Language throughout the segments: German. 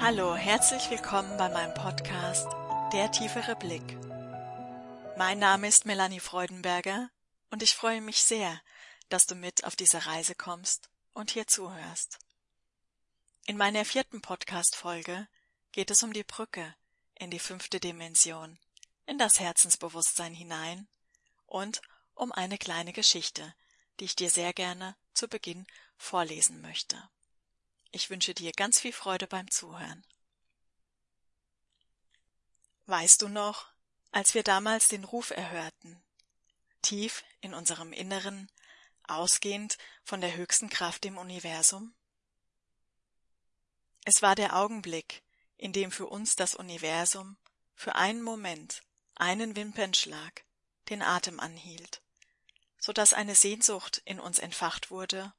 Hallo, herzlich willkommen bei meinem Podcast Der tiefere Blick. Mein Name ist Melanie Freudenberger und ich freue mich sehr, dass du mit auf diese Reise kommst und hier zuhörst. In meiner vierten Podcast-Folge geht es um die Brücke in die fünfte Dimension, in das Herzensbewusstsein hinein und um eine kleine Geschichte, die ich dir sehr gerne zu Beginn vorlesen möchte. Ich wünsche dir ganz viel Freude beim Zuhören. Weißt du noch, als wir damals den Ruf erhörten, tief in unserem Inneren, ausgehend von der höchsten Kraft im Universum? Es war der Augenblick, in dem für uns das Universum für einen Moment, einen Wimpernschlag, den Atem anhielt, so dass eine Sehnsucht in uns entfacht wurde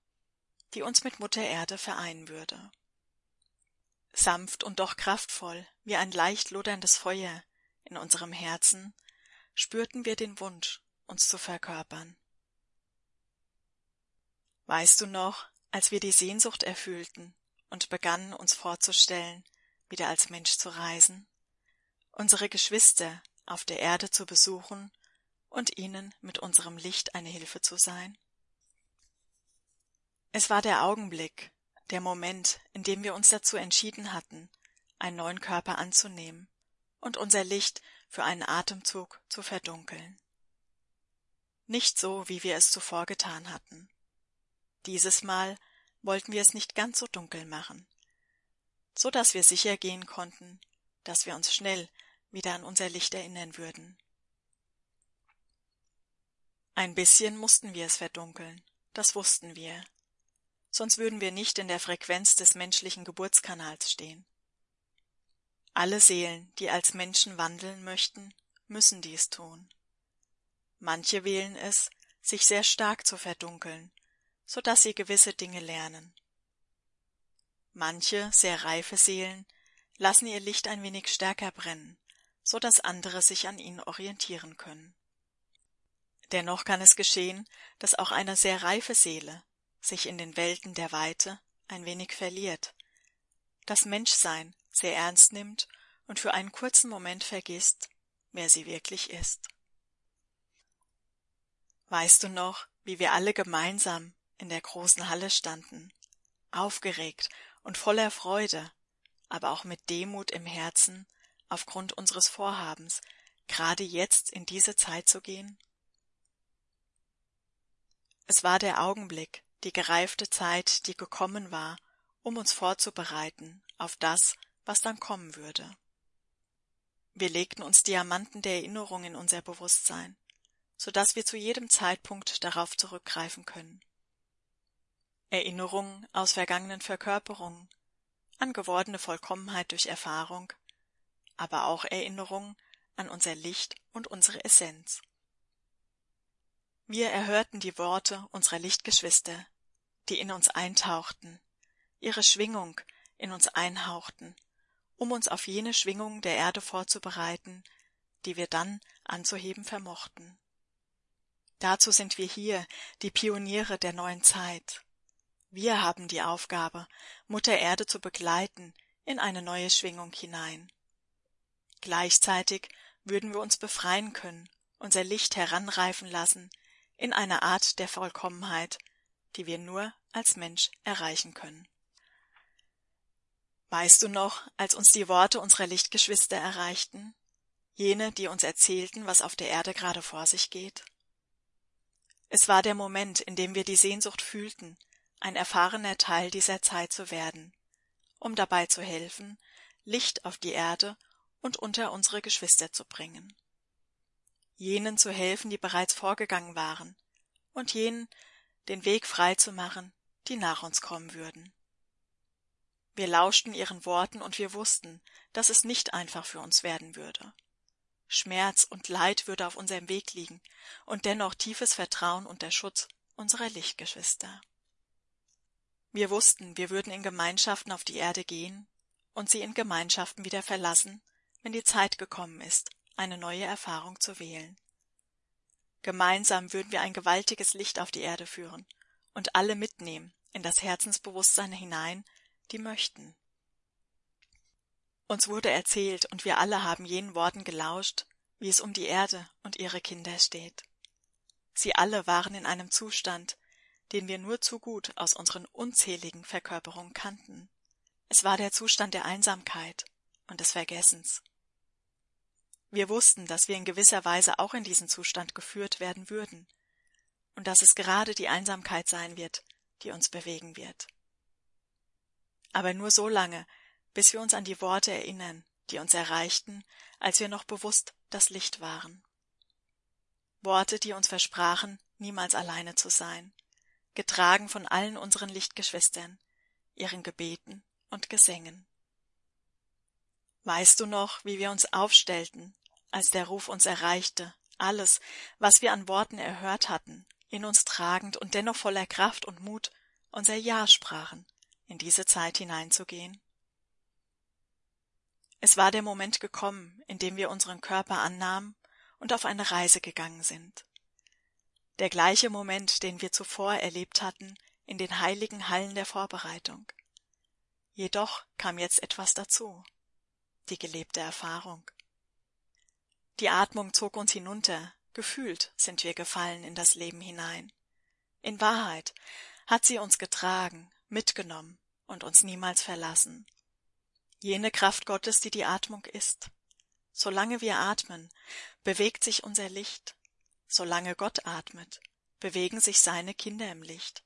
die uns mit Mutter Erde vereinen würde. Sanft und doch kraftvoll, wie ein leicht loderndes Feuer in unserem Herzen, spürten wir den Wunsch, uns zu verkörpern. Weißt du noch, als wir die Sehnsucht erfüllten und begannen uns vorzustellen, wieder als Mensch zu reisen, unsere Geschwister auf der Erde zu besuchen und ihnen mit unserem Licht eine Hilfe zu sein? Es war der Augenblick, der Moment, in dem wir uns dazu entschieden hatten, einen neuen Körper anzunehmen und unser Licht für einen Atemzug zu verdunkeln. Nicht so, wie wir es zuvor getan hatten. Dieses Mal wollten wir es nicht ganz so dunkel machen, so dass wir sicher gehen konnten, dass wir uns schnell wieder an unser Licht erinnern würden. Ein bisschen mussten wir es verdunkeln, das wussten wir, sonst würden wir nicht in der Frequenz des menschlichen Geburtskanals stehen. Alle Seelen, die als Menschen wandeln möchten, müssen dies tun. Manche wählen es, sich sehr stark zu verdunkeln, so dass sie gewisse Dinge lernen. Manche, sehr reife Seelen, lassen ihr Licht ein wenig stärker brennen, so dass andere sich an ihnen orientieren können. Dennoch kann es geschehen, dass auch eine sehr reife Seele sich in den Welten der Weite ein wenig verliert, das Menschsein sehr ernst nimmt und für einen kurzen Moment vergisst, wer sie wirklich ist. Weißt du noch, wie wir alle gemeinsam in der großen Halle standen, aufgeregt und voller Freude, aber auch mit Demut im Herzen aufgrund unseres Vorhabens, gerade jetzt in diese Zeit zu gehen? Es war der Augenblick, die gereifte Zeit, die gekommen war, um uns vorzubereiten auf das, was dann kommen würde. Wir legten uns Diamanten der Erinnerung in unser Bewusstsein, so dass wir zu jedem Zeitpunkt darauf zurückgreifen können. Erinnerungen aus vergangenen Verkörperungen, an gewordene Vollkommenheit durch Erfahrung, aber auch Erinnerungen an unser Licht und unsere Essenz. Wir erhörten die Worte unserer Lichtgeschwister, die in uns eintauchten, ihre Schwingung in uns einhauchten, um uns auf jene Schwingung der Erde vorzubereiten, die wir dann anzuheben vermochten. Dazu sind wir hier, die Pioniere der neuen Zeit. Wir haben die Aufgabe, Mutter Erde zu begleiten in eine neue Schwingung hinein. Gleichzeitig würden wir uns befreien können, unser Licht heranreifen lassen in eine Art der Vollkommenheit, die wir nur als Mensch erreichen können. Weißt du noch, als uns die Worte unserer Lichtgeschwister erreichten, jene, die uns erzählten, was auf der Erde gerade vor sich geht? Es war der Moment, in dem wir die Sehnsucht fühlten, ein erfahrener Teil dieser Zeit zu werden, um dabei zu helfen, Licht auf die Erde und unter unsere Geschwister zu bringen jenen zu helfen, die bereits vorgegangen waren, und jenen den Weg frei zu machen, die nach uns kommen würden. Wir lauschten ihren Worten und wir wussten, dass es nicht einfach für uns werden würde. Schmerz und Leid würde auf unserem Weg liegen und dennoch tiefes Vertrauen und der Schutz unserer Lichtgeschwister. Wir wussten, wir würden in Gemeinschaften auf die Erde gehen und sie in Gemeinschaften wieder verlassen, wenn die Zeit gekommen ist, eine neue Erfahrung zu wählen. Gemeinsam würden wir ein gewaltiges Licht auf die Erde führen und alle mitnehmen in das Herzensbewusstsein hinein, die möchten. Uns wurde erzählt, und wir alle haben jenen Worten gelauscht, wie es um die Erde und ihre Kinder steht. Sie alle waren in einem Zustand, den wir nur zu gut aus unseren unzähligen Verkörperungen kannten. Es war der Zustand der Einsamkeit und des Vergessens. Wir wussten, dass wir in gewisser Weise auch in diesen Zustand geführt werden würden und dass es gerade die Einsamkeit sein wird, die uns bewegen wird. Aber nur so lange, bis wir uns an die Worte erinnern, die uns erreichten, als wir noch bewusst das Licht waren. Worte, die uns versprachen, niemals alleine zu sein, getragen von allen unseren Lichtgeschwistern, ihren Gebeten und Gesängen. Weißt du noch, wie wir uns aufstellten, als der Ruf uns erreichte, alles, was wir an Worten erhört hatten, in uns tragend und dennoch voller Kraft und Mut unser Ja sprachen, in diese Zeit hineinzugehen? Es war der Moment gekommen, in dem wir unseren Körper annahmen und auf eine Reise gegangen sind. Der gleiche Moment, den wir zuvor erlebt hatten in den heiligen Hallen der Vorbereitung. Jedoch kam jetzt etwas dazu, die gelebte Erfahrung. Die Atmung zog uns hinunter, gefühlt sind wir gefallen in das Leben hinein. In Wahrheit hat sie uns getragen, mitgenommen und uns niemals verlassen. Jene Kraft Gottes, die die Atmung ist. Solange wir atmen, bewegt sich unser Licht. Solange Gott atmet, bewegen sich seine Kinder im Licht.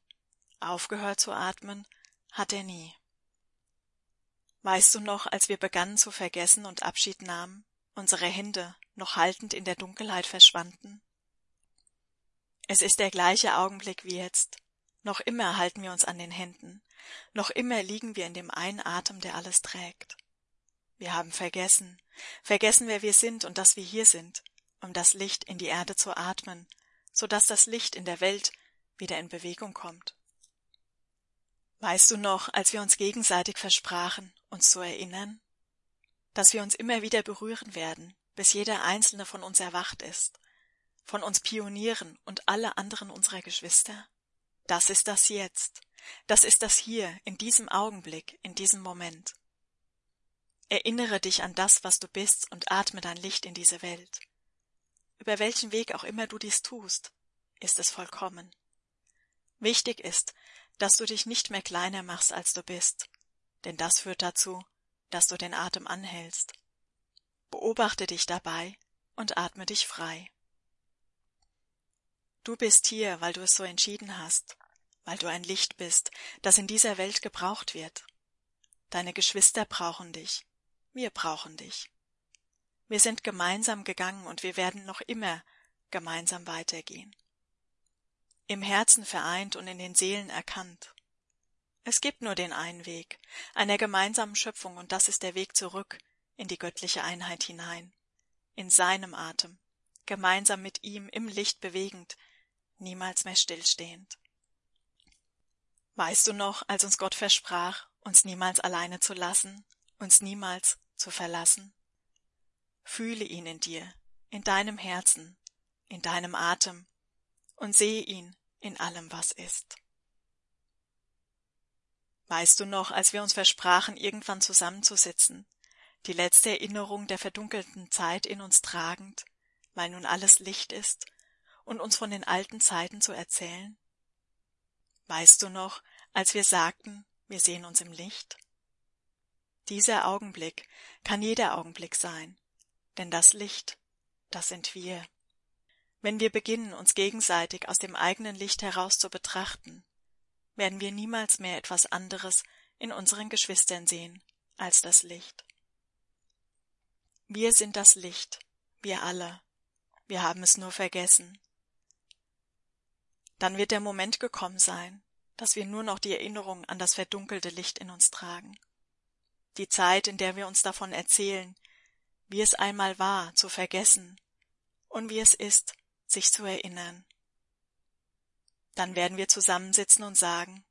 Aufgehört zu atmen hat er nie. Weißt du noch, als wir begannen zu vergessen und Abschied nahmen, unsere Hände noch haltend in der Dunkelheit verschwanden? Es ist der gleiche Augenblick wie jetzt. Noch immer halten wir uns an den Händen. Noch immer liegen wir in dem einen Atem, der alles trägt. Wir haben vergessen, vergessen, wer wir sind und dass wir hier sind, um das Licht in die Erde zu atmen, so dass das Licht in der Welt wieder in Bewegung kommt. Weißt du noch, als wir uns gegenseitig versprachen, uns zu erinnern? Dass wir uns immer wieder berühren werden, bis jeder einzelne von uns erwacht ist, von uns Pionieren und alle anderen unserer Geschwister? Das ist das Jetzt, das ist das Hier, in diesem Augenblick, in diesem Moment. Erinnere dich an das, was du bist, und atme dein Licht in diese Welt. Über welchen Weg auch immer du dies tust, ist es vollkommen. Wichtig ist, dass du dich nicht mehr kleiner machst, als du bist, denn das führt dazu, dass du den Atem anhältst. Beobachte dich dabei und atme dich frei. Du bist hier, weil du es so entschieden hast, weil du ein Licht bist, das in dieser Welt gebraucht wird. Deine Geschwister brauchen dich, wir brauchen dich. Wir sind gemeinsam gegangen und wir werden noch immer gemeinsam weitergehen im Herzen vereint und in den Seelen erkannt. Es gibt nur den einen Weg, einer gemeinsamen Schöpfung, und das ist der Weg zurück in die göttliche Einheit hinein, in seinem Atem, gemeinsam mit ihm im Licht bewegend, niemals mehr stillstehend. Weißt du noch, als uns Gott versprach, uns niemals alleine zu lassen, uns niemals zu verlassen? Fühle ihn in dir, in deinem Herzen, in deinem Atem, und sehe ihn in allem, was ist. Weißt du noch, als wir uns versprachen, irgendwann zusammenzusitzen, die letzte Erinnerung der verdunkelten Zeit in uns tragend, weil nun alles Licht ist, und uns von den alten Zeiten zu erzählen? Weißt du noch, als wir sagten, wir sehen uns im Licht? Dieser Augenblick kann jeder Augenblick sein, denn das Licht, das sind wir. Wenn wir beginnen, uns gegenseitig aus dem eigenen Licht heraus zu betrachten, werden wir niemals mehr etwas anderes in unseren Geschwistern sehen als das Licht. Wir sind das Licht, wir alle, wir haben es nur vergessen. Dann wird der Moment gekommen sein, dass wir nur noch die Erinnerung an das verdunkelte Licht in uns tragen. Die Zeit, in der wir uns davon erzählen, wie es einmal war, zu vergessen und wie es ist, sich zu erinnern. Dann werden wir zusammensitzen und sagen,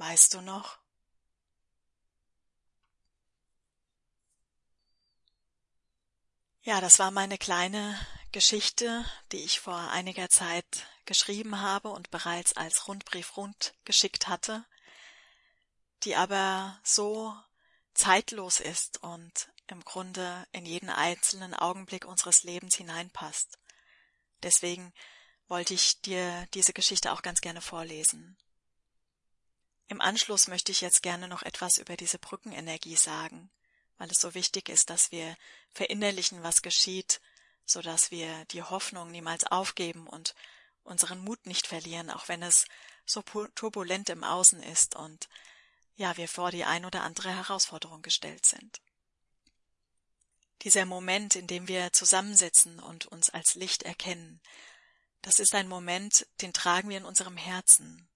Weißt du noch? Ja, das war meine kleine Geschichte, die ich vor einiger Zeit geschrieben habe und bereits als Rundbrief rund geschickt hatte, die aber so zeitlos ist und im Grunde in jeden einzelnen Augenblick unseres Lebens hineinpasst. Deswegen wollte ich dir diese Geschichte auch ganz gerne vorlesen. Im Anschluss möchte ich jetzt gerne noch etwas über diese Brückenenergie sagen, weil es so wichtig ist, dass wir verinnerlichen, was geschieht, so dass wir die Hoffnung niemals aufgeben und unseren Mut nicht verlieren, auch wenn es so turbulent im Außen ist und ja, wir vor die ein oder andere Herausforderung gestellt sind. Dieser Moment, in dem wir zusammensitzen und uns als Licht erkennen, das ist ein Moment, den tragen wir in unserem Herzen,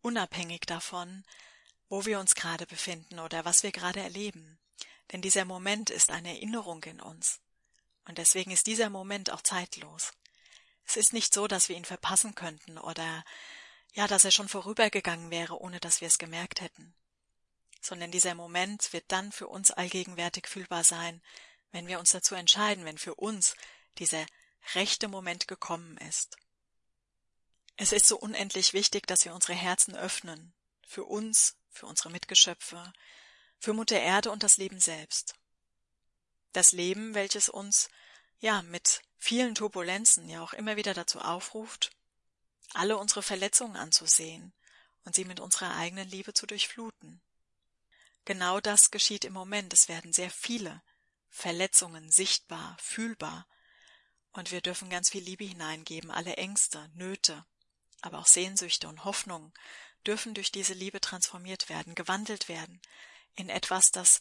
unabhängig davon, wo wir uns gerade befinden oder was wir gerade erleben. Denn dieser Moment ist eine Erinnerung in uns. Und deswegen ist dieser Moment auch zeitlos. Es ist nicht so, dass wir ihn verpassen könnten oder ja, dass er schon vorübergegangen wäre, ohne dass wir es gemerkt hätten. Sondern dieser Moment wird dann für uns allgegenwärtig fühlbar sein, wenn wir uns dazu entscheiden, wenn für uns dieser rechte Moment gekommen ist. Es ist so unendlich wichtig, dass wir unsere Herzen öffnen, für uns, für unsere Mitgeschöpfe, für Mutter Erde und das Leben selbst. Das Leben, welches uns, ja, mit vielen Turbulenzen ja auch immer wieder dazu aufruft, alle unsere Verletzungen anzusehen und sie mit unserer eigenen Liebe zu durchfluten. Genau das geschieht im Moment. Es werden sehr viele Verletzungen sichtbar, fühlbar. Und wir dürfen ganz viel Liebe hineingeben, alle Ängste, Nöte, aber auch Sehnsüchte und Hoffnungen dürfen durch diese Liebe transformiert werden, gewandelt werden in etwas, das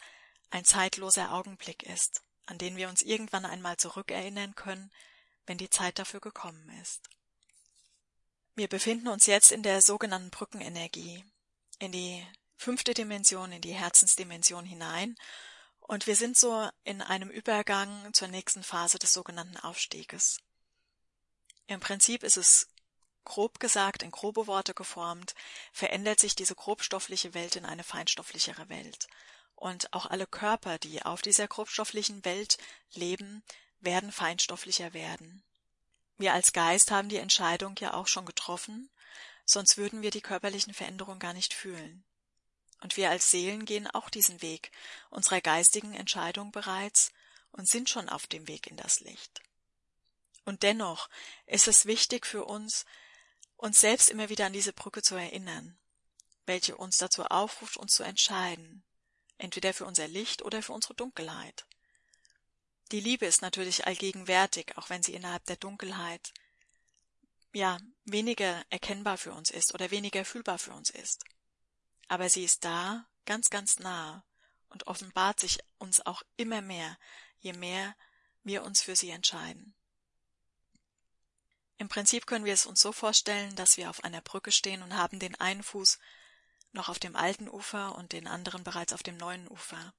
ein zeitloser Augenblick ist, an den wir uns irgendwann einmal zurückerinnern können, wenn die Zeit dafür gekommen ist. Wir befinden uns jetzt in der sogenannten Brückenenergie, in die fünfte Dimension, in die Herzensdimension hinein und wir sind so in einem Übergang zur nächsten Phase des sogenannten Aufstieges. Im Prinzip ist es grob gesagt, in grobe Worte geformt, verändert sich diese grobstoffliche Welt in eine feinstofflichere Welt. Und auch alle Körper, die auf dieser grobstofflichen Welt leben, werden feinstofflicher werden. Wir als Geist haben die Entscheidung ja auch schon getroffen, sonst würden wir die körperlichen Veränderungen gar nicht fühlen. Und wir als Seelen gehen auch diesen Weg unserer geistigen Entscheidung bereits und sind schon auf dem Weg in das Licht. Und dennoch ist es wichtig für uns, uns selbst immer wieder an diese Brücke zu erinnern, welche uns dazu aufruft, uns zu entscheiden, entweder für unser Licht oder für unsere Dunkelheit. Die Liebe ist natürlich allgegenwärtig, auch wenn sie innerhalb der Dunkelheit ja weniger erkennbar für uns ist oder weniger fühlbar für uns ist aber sie ist da, ganz, ganz nah und offenbart sich uns auch immer mehr, je mehr wir uns für sie entscheiden. Im Prinzip können wir es uns so vorstellen, dass wir auf einer Brücke stehen und haben den einen Fuß noch auf dem alten Ufer und den anderen bereits auf dem neuen Ufer.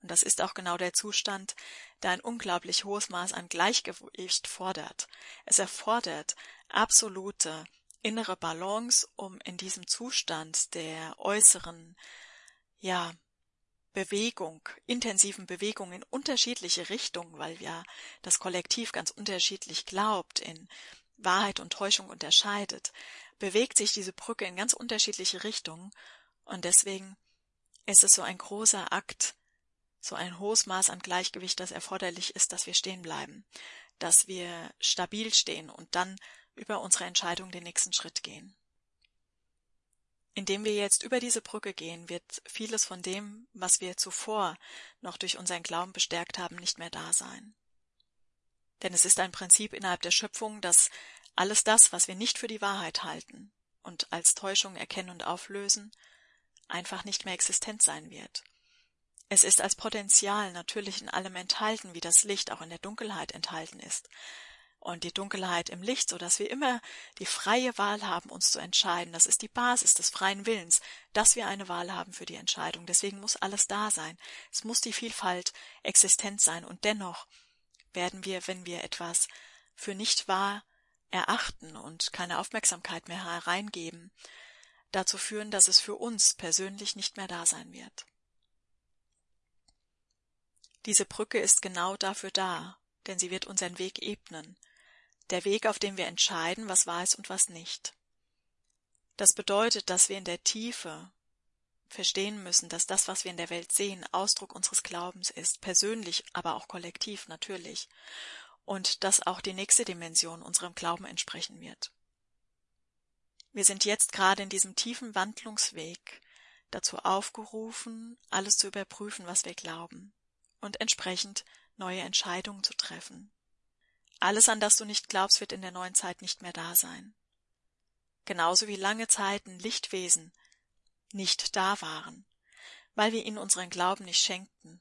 Und das ist auch genau der Zustand, der ein unglaublich hohes Maß an Gleichgewicht fordert. Es erfordert absolute innere Balance, um in diesem Zustand der äußeren, ja, Bewegung, intensiven Bewegung in unterschiedliche Richtungen, weil ja das Kollektiv ganz unterschiedlich glaubt, in Wahrheit und Täuschung unterscheidet, bewegt sich diese Brücke in ganz unterschiedliche Richtungen. Und deswegen ist es so ein großer Akt, so ein hohes Maß an Gleichgewicht, das erforderlich ist, dass wir stehen bleiben, dass wir stabil stehen und dann über unsere Entscheidung den nächsten Schritt gehen. Indem wir jetzt über diese Brücke gehen, wird vieles von dem, was wir zuvor noch durch unseren Glauben bestärkt haben, nicht mehr da sein. Denn es ist ein Prinzip innerhalb der Schöpfung, dass alles das, was wir nicht für die Wahrheit halten und als Täuschung erkennen und auflösen, einfach nicht mehr existent sein wird. Es ist als Potenzial natürlich in allem enthalten, wie das Licht auch in der Dunkelheit enthalten ist und die Dunkelheit im Licht, so dass wir immer die freie Wahl haben, uns zu entscheiden. Das ist die Basis des freien Willens, dass wir eine Wahl haben für die Entscheidung. Deswegen muss alles da sein. Es muss die Vielfalt existent sein. Und dennoch werden wir, wenn wir etwas für nicht wahr erachten und keine Aufmerksamkeit mehr hereingeben, dazu führen, dass es für uns persönlich nicht mehr da sein wird. Diese Brücke ist genau dafür da, denn sie wird unseren Weg ebnen, der Weg, auf dem wir entscheiden, was ist und was nicht. Das bedeutet, dass wir in der Tiefe verstehen müssen, dass das, was wir in der Welt sehen, Ausdruck unseres Glaubens ist, persönlich, aber auch kollektiv natürlich, und dass auch die nächste Dimension unserem Glauben entsprechen wird. Wir sind jetzt gerade in diesem tiefen Wandlungsweg dazu aufgerufen, alles zu überprüfen, was wir glauben, und entsprechend neue Entscheidungen zu treffen. Alles, an das du nicht glaubst, wird in der neuen Zeit nicht mehr da sein. Genauso wie lange Zeiten Lichtwesen nicht da waren, weil wir ihnen unseren Glauben nicht schenkten,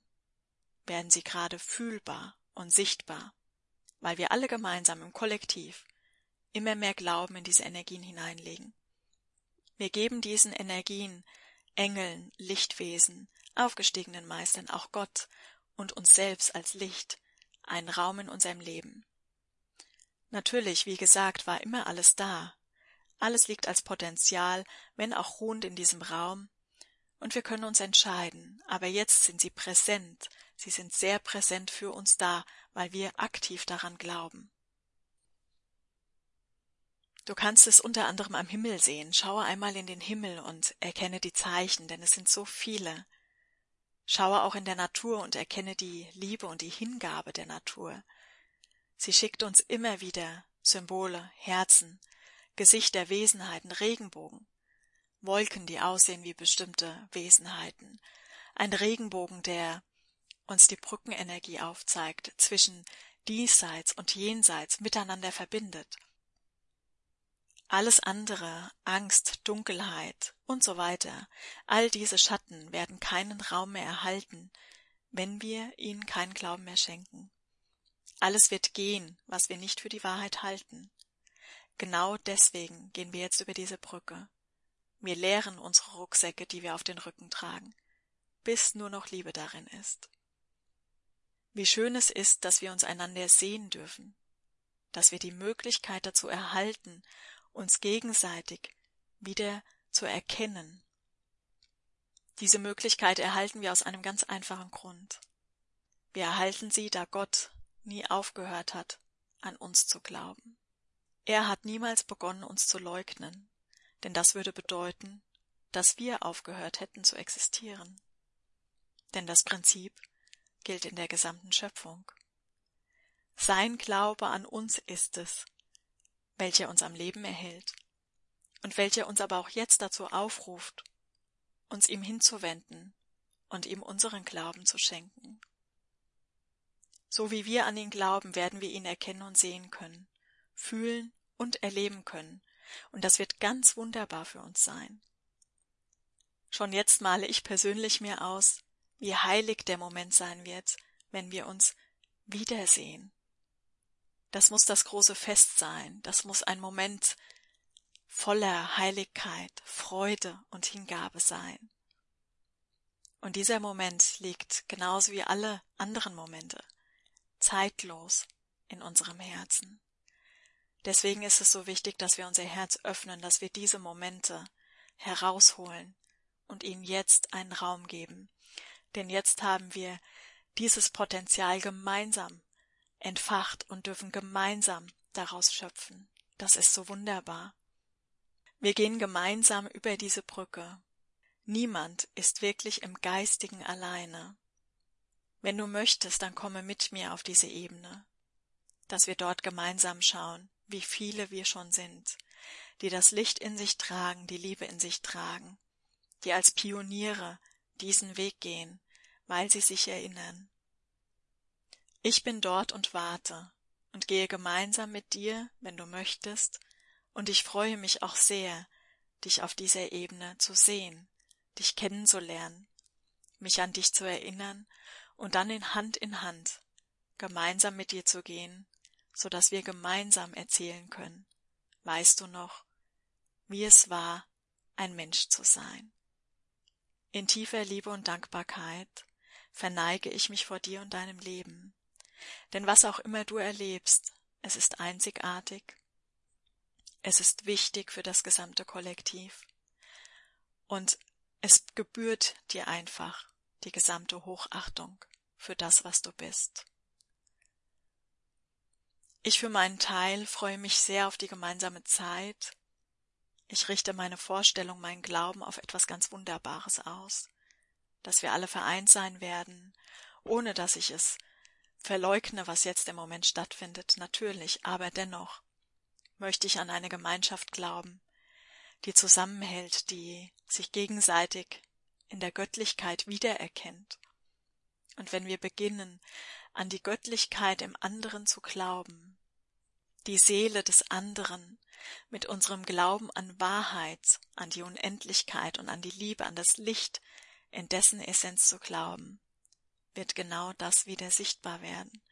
werden sie gerade fühlbar und sichtbar, weil wir alle gemeinsam im Kollektiv immer mehr Glauben in diese Energien hineinlegen. Wir geben diesen Energien, Engeln, Lichtwesen, aufgestiegenen Meistern, auch Gott und uns selbst als Licht, einen Raum in unserem Leben. Natürlich, wie gesagt, war immer alles da, alles liegt als Potenzial, wenn auch ruhend in diesem Raum, und wir können uns entscheiden, aber jetzt sind sie präsent, sie sind sehr präsent für uns da, weil wir aktiv daran glauben. Du kannst es unter anderem am Himmel sehen. Schaue einmal in den Himmel und erkenne die Zeichen, denn es sind so viele. Schaue auch in der Natur und erkenne die Liebe und die Hingabe der Natur. Sie schickt uns immer wieder Symbole, Herzen, Gesichter, Wesenheiten, Regenbogen, Wolken, die aussehen wie bestimmte Wesenheiten, ein Regenbogen, der uns die Brückenenergie aufzeigt, zwischen diesseits und jenseits miteinander verbindet. Alles andere, Angst, Dunkelheit und so weiter, all diese Schatten werden keinen Raum mehr erhalten, wenn wir ihnen keinen Glauben mehr schenken. Alles wird gehen, was wir nicht für die Wahrheit halten. Genau deswegen gehen wir jetzt über diese Brücke. Wir leeren unsere Rucksäcke, die wir auf den Rücken tragen, bis nur noch Liebe darin ist. Wie schön es ist, dass wir uns einander sehen dürfen, dass wir die Möglichkeit dazu erhalten, uns gegenseitig wieder zu erkennen. Diese Möglichkeit erhalten wir aus einem ganz einfachen Grund. Wir erhalten sie, da Gott nie aufgehört hat, an uns zu glauben. Er hat niemals begonnen, uns zu leugnen, denn das würde bedeuten, dass wir aufgehört hätten zu existieren. Denn das Prinzip gilt in der gesamten Schöpfung. Sein Glaube an uns ist es, welcher uns am Leben erhält und welcher uns aber auch jetzt dazu aufruft, uns ihm hinzuwenden und ihm unseren Glauben zu schenken. So wie wir an ihn glauben, werden wir ihn erkennen und sehen können fühlen und erleben können, und das wird ganz wunderbar für uns sein. Schon jetzt male ich persönlich mir aus, wie heilig der Moment sein wird, wenn wir uns wiedersehen. Das muss das große Fest sein, das muss ein Moment voller Heiligkeit, Freude und Hingabe sein. Und dieser Moment liegt genauso wie alle anderen Momente zeitlos in unserem Herzen. Deswegen ist es so wichtig, dass wir unser Herz öffnen, dass wir diese Momente herausholen und ihnen jetzt einen Raum geben. Denn jetzt haben wir dieses Potenzial gemeinsam entfacht und dürfen gemeinsam daraus schöpfen. Das ist so wunderbar. Wir gehen gemeinsam über diese Brücke. Niemand ist wirklich im Geistigen alleine. Wenn du möchtest, dann komme mit mir auf diese Ebene, dass wir dort gemeinsam schauen, wie viele wir schon sind, die das Licht in sich tragen, die Liebe in sich tragen, die als Pioniere diesen Weg gehen, weil sie sich erinnern. Ich bin dort und warte und gehe gemeinsam mit dir, wenn du möchtest, und ich freue mich auch sehr, dich auf dieser Ebene zu sehen, dich kennenzulernen, mich an dich zu erinnern und dann in Hand in Hand gemeinsam mit dir zu gehen so dass wir gemeinsam erzählen können. Weißt du noch, wie es war, ein Mensch zu sein? In tiefer Liebe und Dankbarkeit verneige ich mich vor dir und deinem Leben. Denn was auch immer du erlebst, es ist einzigartig, es ist wichtig für das gesamte Kollektiv. Und es gebührt dir einfach die gesamte Hochachtung für das, was du bist. Ich für meinen Teil freue mich sehr auf die gemeinsame Zeit. Ich richte meine Vorstellung, meinen Glauben auf etwas ganz Wunderbares aus, dass wir alle vereint sein werden, ohne dass ich es verleugne, was jetzt im Moment stattfindet, natürlich, aber dennoch möchte ich an eine Gemeinschaft glauben, die zusammenhält, die sich gegenseitig in der Göttlichkeit wiedererkennt. Und wenn wir beginnen, an die Göttlichkeit im anderen zu glauben, die Seele des anderen mit unserem Glauben an Wahrheit, an die Unendlichkeit und an die Liebe, an das Licht, in dessen Essenz zu glauben, wird genau das wieder sichtbar werden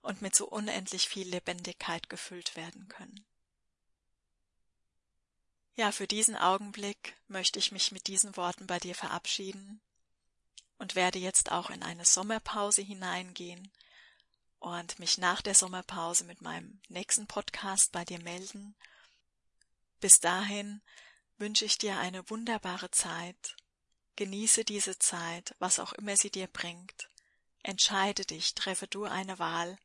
und mit so unendlich viel Lebendigkeit gefüllt werden können. Ja, für diesen Augenblick möchte ich mich mit diesen Worten bei dir verabschieden und werde jetzt auch in eine Sommerpause hineingehen und mich nach der Sommerpause mit meinem nächsten Podcast bei dir melden. Bis dahin wünsche ich dir eine wunderbare Zeit. Genieße diese Zeit, was auch immer sie dir bringt. Entscheide dich, treffe du eine Wahl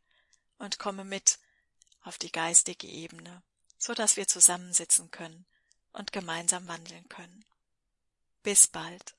und komme mit auf die geistige Ebene, so dass wir zusammensitzen können und gemeinsam wandeln können. Bis bald.